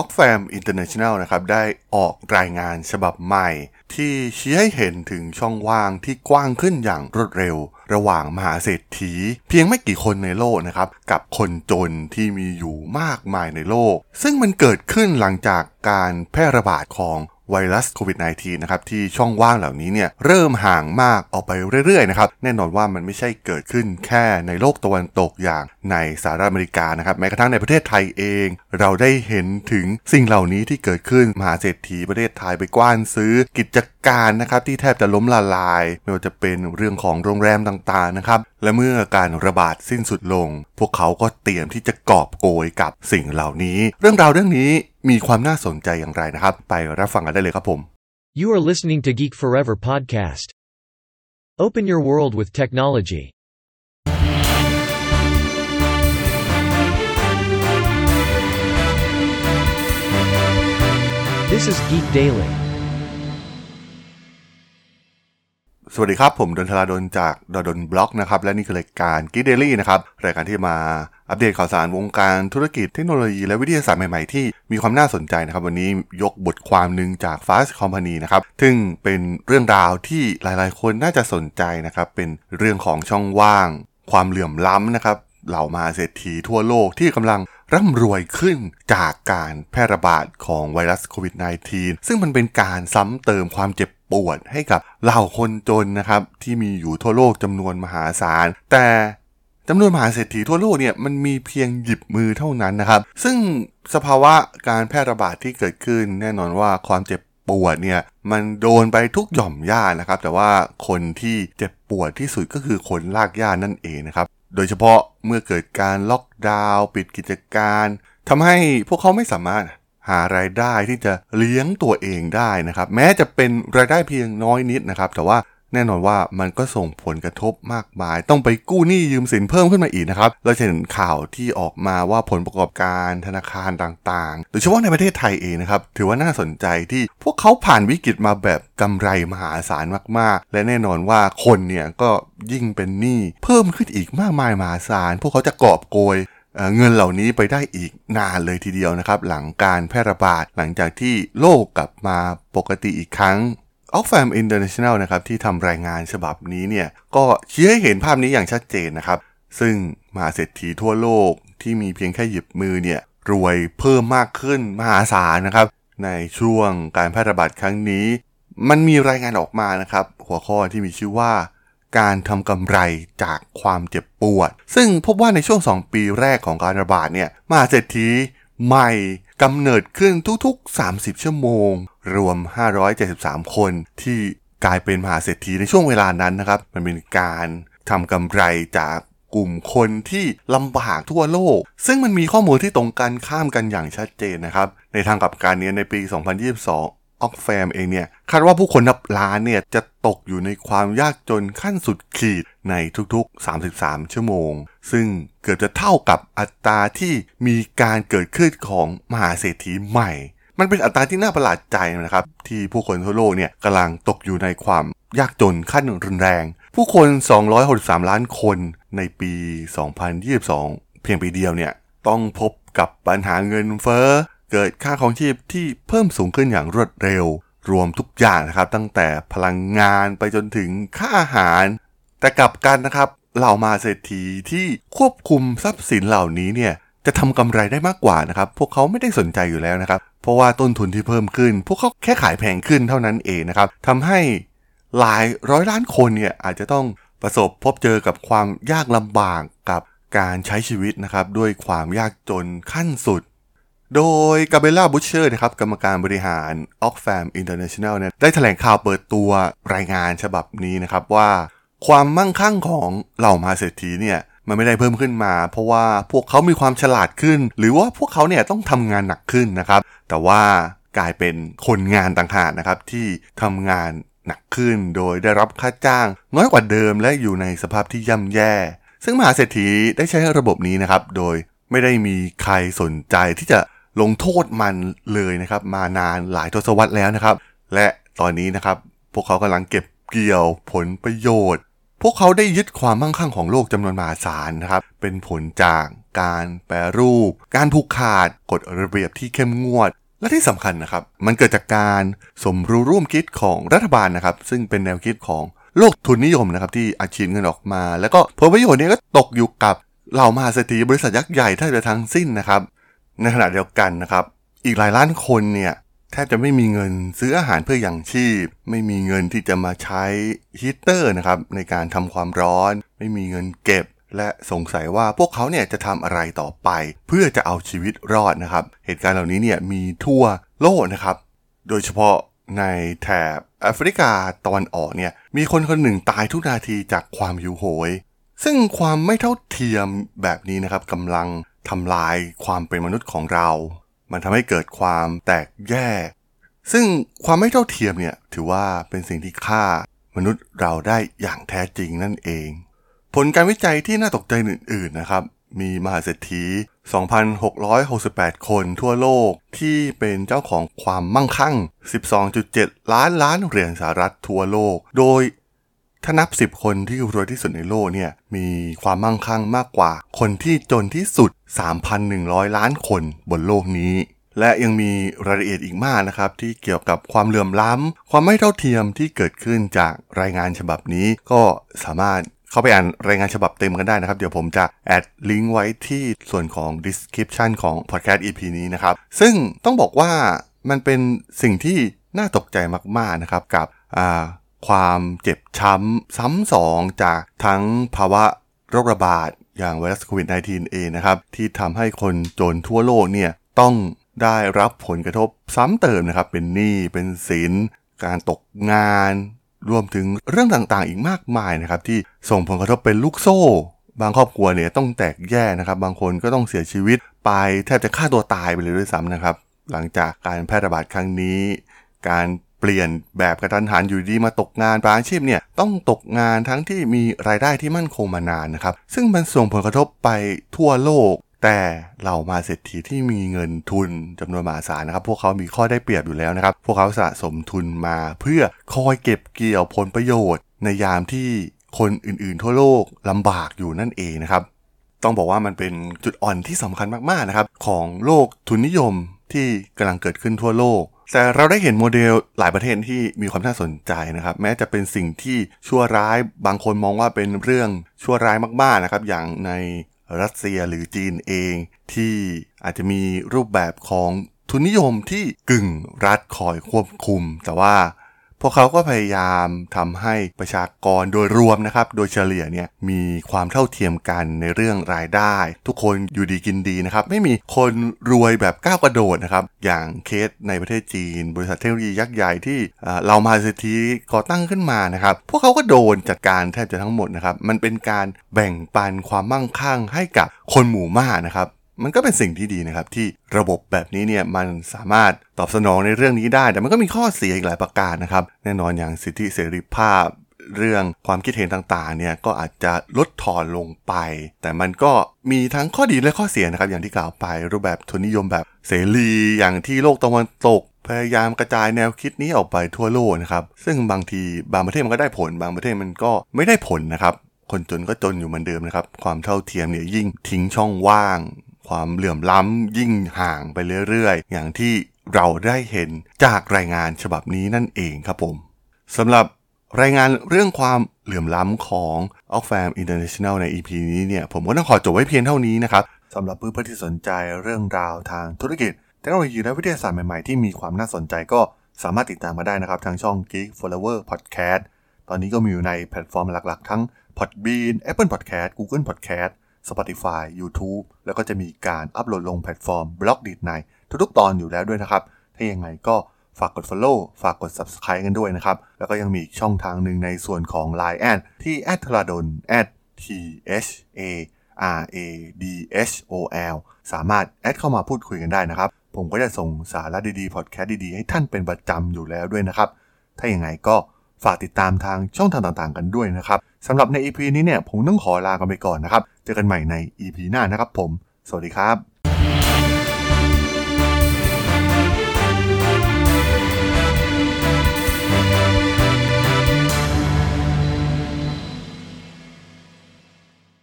Oxfam International นะครับได้ออกรายงานฉบับใหม่ ที่ชี้ให้เห็นถึงช่องว่างที่กว้างขึ้นอย่างรวดเร็ว ระหว่างมหาเศรษฐี เพียงไม่กี่คนในโลกนะครับ กับคนจนที่มีอยู่มากมายในโลก ซึ่งมันเกิดขึ้นหลังจากการแพร่ระบาดของ ไวรัสโควิด -19 นะครับที่ช่องว่างเหล่านี้เนี่ยเริ่มห่างมากออกไปเรื่อยๆนะครับแน่นอนว่ามันไม่ใช่เกิดขึ้นแค่ในโลกตะวันตกอย่างในสหรัฐอเมริกานะครับแม้กระทั่งในประเทศไทยเอง เราได้เห็นถึงสิ่งเหล่านี้ที่เกิดขึ้นมหาเศรษฐีประเทศไทยไปกว้านซื้อกิจ การนะครับที่แทบจะล้มละลาย ไม่ว่าจะเป็นเรื่องของโรงแรมต่างๆนะครับและเมื่อการระบาดสิ้นสุดลง พวกเขาก็เตรียมที่จะกอบโกยกับสิ่งเหล่านี้ เรื่องราวเรื่องนี้มีความน่าสนใจอย่างไรนะครับ ไปรับฟังกันได้เลยครับผม You are listening to Geek Forever podcast. Open your world with technology. This is Geek Daily. สวัสดีครับ ผมดนทราดนจากดดนบล็อกนะครับและนี่คือรายการ g e e k Daily นะครับรายการที่มาอัปเดตข่าวสารวงการธุรกิจเทคโนโลยีและวิทยาศาสตร์ใหม่ๆ ที่มีความน่าสนใจนะครับ วันนี้ยกบทความหนึ่งจาก Fast Company นะครับซึ่งเป็นเรื่องราวที่หลายๆ คนน่าจะสนใจนะครับเป็นเรื่องของช่องว่าง ความเหลื่อมล้ำนะครับเหล่ามาเศรษฐีทั่วโลกที่กำลังร่ำรวยขึ้นจากการแพร่ระบาดของไวรัสโควิด -19 ซึ่งมันเป็นการซ้ำเติมความเจ็บ ปวดให้กับเหล่าคนจนนะครับ ที่มีอยู่ทั่วโลกจำนวนมหาศาล แต่จำนวนมหาเศรษฐีทั่วโลกเนี่ยมันมีเพียงหยิบมือเท่านั้นนะครับ ซึ่งสภาวะการแพร่ระบาดที่เกิดขึ้น แน่นอนว่าความเจ็บปวดเนี่ยมันโดนไปทุกหย่อมย่านะครับ แต่ว่าคนที่เจ็บปวดที่สุดก็คือคนลากย่านั่นเองนะครับ โดยเฉพาะเมื่อเกิดการล็อกดาวน์ปิดกิจการทำให้พวกเขาไม่สามารถ หารายได้ที่จะเลี้ยงตัวเองได้นะครับ แม้จะเป็นรายได้เพียงน้อยนิดนะครับ แต่ว่าแน่นอนว่ามันก็ส่งผลกระทบมากมาย ต้องไปกู้หนี้ยืมสินเพิ่มขึ้นมาอีกนะครับ เราจะเห็นข่าวที่ออกมาว่าผลประกอบการธนาคารต่างๆ โดยเฉพาะในประเทศไทยเองนะครับ ถือว่าน่าสนใจที่พวกเขาผ่านวิกฤตมาแบบกำไรมหาศาลมากๆ และแน่นอนว่าคนเนี่ยก็ยิ่งเป็นหนี้เพิ่มขึ้นอีกมากมายมหาศาล พวกเขาจะกอบโกย เงินเหล่านี้ไปได้อีกนานเลยทีเดียวนะครับ หลังการแพร่ระบาดหลังจากที่โลกกลับมาปกติอีกครั้ง Oxfam International นะครับที่ทำรายงานฉบับนี้เนี่ยก็ชี้ให้เห็นภาพนี้อย่างชัดเจนนะครับ ซึ่งมหาเศรษฐีทั่วโลกที่มีเพียงแค่หยิบมือเนี่ยรวยเพิ่มมากขึ้นมหาศาลนะครับ ในช่วงการแพร่ระบาดครั้งนี้ มันมีรายงานออกมานะครับ หัวข้อที่มีชื่อว่า การทำกำไรจากความเจ็บปวด ซึ่งพบว่าในช่วง 2 ปีแรกของการระบาดเนี่ยมหาเศรษฐีใหม่กำเนิดขึ้นทุกๆ 30 ชั่วโมง รวม 573 คนที่กลายเป็นมหาเศรษฐีในช่วงเวลานั้นนะครับ มันเป็นการทำกำไรจากกลุ่มคนที่ลำบากทั่วโลก ซึ่งมันมีข้อมูลที่ตรงกันข้ามกันอย่างชัดเจนนะครับ ในทางกลับการนี้ในปี 2022 ออกแฟมเองเนี่ยคาดว่าผู้คนนับล้านเนี่ยจะตกอยู่ในความยากจนขั้นสุดขีดในทุกๆ 33 ชั่วโมง ซึ่งเกือบจะเท่ากับอัตราที่มีการเกิดขึ้นของมหาเศรษฐีใหม่ มันเป็นอัตราที่น่าประหลาดใจนะครับ ที่ผู้คนทั่วโลกเนี่ยกำลังตกอยู่ในความยากจนขั้นรุนแรง ผู้คน 263 ล้านคนในปี 2022 เพียงปีเดียวเนี่ยต้องพบกับปัญหาเงินเฟ้อ เกิดค่าของชีพที่เพิ่มสูงขึ้นอย่างรวดเร็ว รวมทุกอย่างนะครับ ตั้งแต่พลังงานไปจนถึงค่าอาหาร แต่กลับกันนะครับเหล่ามาเศรษฐีที่ควบคุมทรัพย์สินเหล่านี้เนี่ยจะทำกำไรได้มากกว่านะครับ พวกเขาไม่ได้สนใจอยู่แล้วนะครับ เพราะว่าต้นทุนที่เพิ่มขึ้น พวกเขาแค่ขายแพงขึ้นเท่านั้นเองนะครับทำให้หลายร้อยล้านคนเนี่ยอาจจะต้องประสบพบเจอกับความยากลำบากกับการใช้ชีวิตนะครับ ด้วยความยากจนขั้นสุด โดยกาเบล่าบูชเชอร์นะครับกรรมการบริหาร Oxfam International เนี่ยได้แถลงข่าวเปิดตัวรายงานฉบับนี้นะครับว่าความมั่งคั่งของเหล่ามาเศรษฐีเนี่ยมันไม่ได้เพิ่มขึ้นมา เพราะว่าพวกเขามีความฉลาดขึ้น หรือว่าพวกเขาเนี่ยต้องทำงานหนักขึ้นนะครับ แต่ว่ากลายเป็นคนงานต่างหากนะครับที่ทำงานหนักขึ้น โดยได้รับค่าจ้าง น้อยกว่าเดิมและอยู่ในสภาพที่ย่ำแย่ ซึ่งมหาเศรษฐีได้ใช้ระบบนี้นะครับ โดยไม่ได้มีใครสนใจที่จะ ลงโทษมันเลยนะครับ มานานหลายทศวรรษแล้วนะครับ และตอนนี้นะครับ พวกเขากำลังเก็บเกี่ยวผลประโยชน์ พวกเขาได้ยึดความมั่งคั่งของโลกจำนวนมหาศาลนะครับ เป็นผลจากการแปรรูป การผูกขาดกฎระเบียบที่เข้มงวด และที่สำคัญนะครับ มันเกิดจากการสมรู้ร่วมคิดของรัฐบาลนะครับ ซึ่งเป็นแนวคิดของโลกทุนนิยมนะครับที่อาชีพเงินออกมา แล้วก็ผลประโยชน์นี้ก็ตกอยู่กับเหล่ามหาเศรษฐีบริษัทยักษ์ใหญ่แทบจะทั้งสิ้นนะครับ ในขณะเดียวกันนะครับ อีกหลายล้านคนเนี่ยแทบจะไม่มีเงินซื้ออาหารเพื่ออย่างชีพ ไม่มีเงินที่จะมาใช้ฮีตเตอร์นะครับในการทำความร้อน ไม่มีเงินเก็บ และสงสัยว่าพวกเขาเนี่ยจะทำอะไรต่อไป เพื่อจะเอาชีวิตรอดนะครับ เหตุการณ์เหล่านี้เนี่ยมีทั่วโลกนะครับ โดยเฉพาะในแถบแอฟริกาตะวันออกเนี่ยมีคนคนหนึ่งตายทุกนาทีจากความหิวโหย ซึ่งความไม่เท่าเทียมแบบนี้นะครับกำลัง ทำลายความเป็นมนุษย์ของเรา มันทำให้เกิดความแตกแยก ซึ่งความไม่เท่าเทียมเนี่ยถือว่าเป็นสิ่งที่ฆ่ามนุษย์เราได้อย่างแท้จริงนั่นเอง ผลการวิจัยที่น่าตกใจอื่น ๆนะครับ มีมหาเศรษฐี 2,668 คนทั่วโลกที่เป็นเจ้าของความมั่งคั่ง 12.7 ล้านล้านเหรียญสหรัฐทั่วโลก โดย ถ้านับ 10 คนที่รวยที่สุดในโลกเนี่ยมีความมั่งคั่งมากกว่า คนที่จนที่สุด 3,100 ล้านคนบนโลกนี้ และยังมีรายละเอียดอีกมากนะครับ ที่เกี่ยวกับความเหลื่อมล้ำ ความไม่เท่าเทียมที่เกิดขึ้นจากรายงานฉบับนี้ก็สามารถเข้าไปอ่านรายงานฉบับเต็มกันได้นะครับ เดี๋ยวผมจะแอดลิงก์ไว้ที่ส่วนของ description ของ podcast EP นี้นะครับ ซึ่งต้องบอกว่ามันเป็นสิ่งที่น่าตกใจมากๆนะครับกับอ่า ความเจ็บช้ำซ้ำสองจากทั้งภาวะโรคระบาดอย่างไวรัสโควิด -19 เองนะครับ ที่ทำให้คนจนทั่วโลกเนี่ยต้องได้รับผลกระทบซ้ำเติมนะครับ เป็นหนี้เป็นสิน การตกงาน รวมถึงเรื่องต่างๆ อีกมากมายนะครับ ที่ส่งผลกระทบเป็นลูกโซ่ บางครอบครัวเนี่ยต้องแตกแยกนะครับ บางคนก็ต้องเสียชีวิตไปแทบจะฆ่าตัวตายไปเลยด้วยซ้ำนะครับ หลังจากการแพร่ระบาดครั้งนี้ การ ลี่ยนแบบกระทันหันอยู่ดีมาตกงานบางอาชีพเนี่ยต้องตกงานทั้งที่มีรายได้ที่มั่นคงมานานนะครับ ซึ่งมันส่งผลกระทบไปทั่วโลก แต่เหล่ามาเศรษฐีที่มีเงินทุนจำนวนมหาศาลนะครับ พวกเขามีข้อได้เปรียบอยู่แล้วนะครับ พวกเขาสะสมทุนมาเพื่อคอยเก็บเกี่ยวผลประโยชน์ ในยามที่คนอื่นๆ ทั่วโลกลำบากอยู่นั่นเองนะครับ ต้องบอกว่ามันเป็นจุดอ่อนที่สำคัญมากๆนะครับ ของโลกทุนนิยมที่กำลังเกิดขึ้นทั่วโลก แต่เราได้เห็นโมเดลหลายประเทศที่มีความน่าสนใจนะครับ แม้จะเป็นสิ่งที่ชั่วร้ายบางคนมองว่าเป็นเรื่องชั่วร้ายมากๆนะครับ อย่างในรัสเซียหรือจีนเอง ที่อาจจะมีรูปแบบของทุนนิยมที่กึ่งรัฐคอยควบคุม แต่ว่า พวกเขาก็พยายามทำให้ประชากรโดยรวมนะครับ โดยเฉลี่ยเนี่ยมีความเท่าเทียมกันในเรื่องรายได้ ทุกคนอยู่ดีกินดีนะครับ ไม่มีคนรวยแบบก้าวกระโดดนะครับ อย่างเคสในประเทศจีน บริษัทเทคโนโลยียักษ์ใหญ่ที่เอ่อเรามาเศรษฐีก่อตั้งขึ้นมานะครับ พวกเขาก็โดนจัดการแทบจะทั้งหมดนะครับ มันเป็นการแบ่งปันความมั่งคั่งให้กับคนหมู่มากนะครับ มันก็เป็นสิ่งที่ดีนะครับที่ระบบแบบนี้เนี่ยมันสามารถตอบสนองในเรื่องนี้ได้ แต่มันก็มีข้อเสียอีกหลายประการนะครับ แน่นอนอย่างสิทธิเสรีภาพ เรื่องความคิดเห็นต่างๆเนี่ยก็อาจจะลดทอนลงไป แต่มันก็มีทั้งข้อดีและข้อเสียนะครับอย่างที่กล่าวไปรูปแบบทุนนิยมแบบเสรีอย่างที่โลกตะวันตกพยายามกระจายแนวคิดนี้ออกไปทั่วโลกนะครับ ซึ่งบางทีบางประเทศมันก็ได้ผล บางประเทศมันก็ไม่ได้ผลนะครับ คนจนก็จนอยู่เหมือนเดิมนะครับ ความเท่าเทียมเนี่ยยิ่งทิ้งช่องว่าง ความเหลื่อมล้ำยิ่งห่างไปเรื่อยๆ อย่างที่เราได้เห็นจากรายงานฉบับนี้นั่นเองครับผมสำหรับรายงานเรื่องความเหลื่อมล้ำของ Oxfam International ใน EP นี้เนี่ย ผมก็ต้องขอจบไว้เพียงเท่านี้นะครับสำหรับเพื่อนๆที่สนใจเรื่องราวทางธุรกิจเทคโนโลยีและวิทยาศาสตร์ใหม่ๆ ที่มีความน่าสนใจก็สามารถติดตามมาได้นะครับ ทางช่อง Geek Flower Podcast ตอนนี้ก็มีอยู่ในแพลตฟอร์มหลักๆ ทั้ง Podbean Apple Podcast Google Podcast Spotify YouTube แล้วก็จะมีการอัปโหลดลงแพลตฟอร์ม Blockdit ในทุกๆ ตอนอยู่แล้วด้วยนะครับ ถ้ายังไงก็ฝากกด Follow ฝากกด Subscribe กันด้วยนะครับ แล้วก็ยังมีช่องทางหนึ่งในส่วนของ Line แอดที่ a t h r a d o n t h a r a d h o l สามารถแอดเข้ามาพูดคุยกันได้นะครับ ผมก็จะส่งสาระดีๆ พอดแคสต์ดีๆ ให้ท่านเป็นประจำอยู่แล้วด้วยนะครับ ถ้าอย่างไงก็ฝากติดตามทางช่องทางต่างๆ กันด้วยนะครับ สำหรับใน EP นี้เนี่ยผมต้องขอลากันไปก่อนนะครับ เจอกันใหม่ใน EP หน้านะครับผม สวัสดีครับ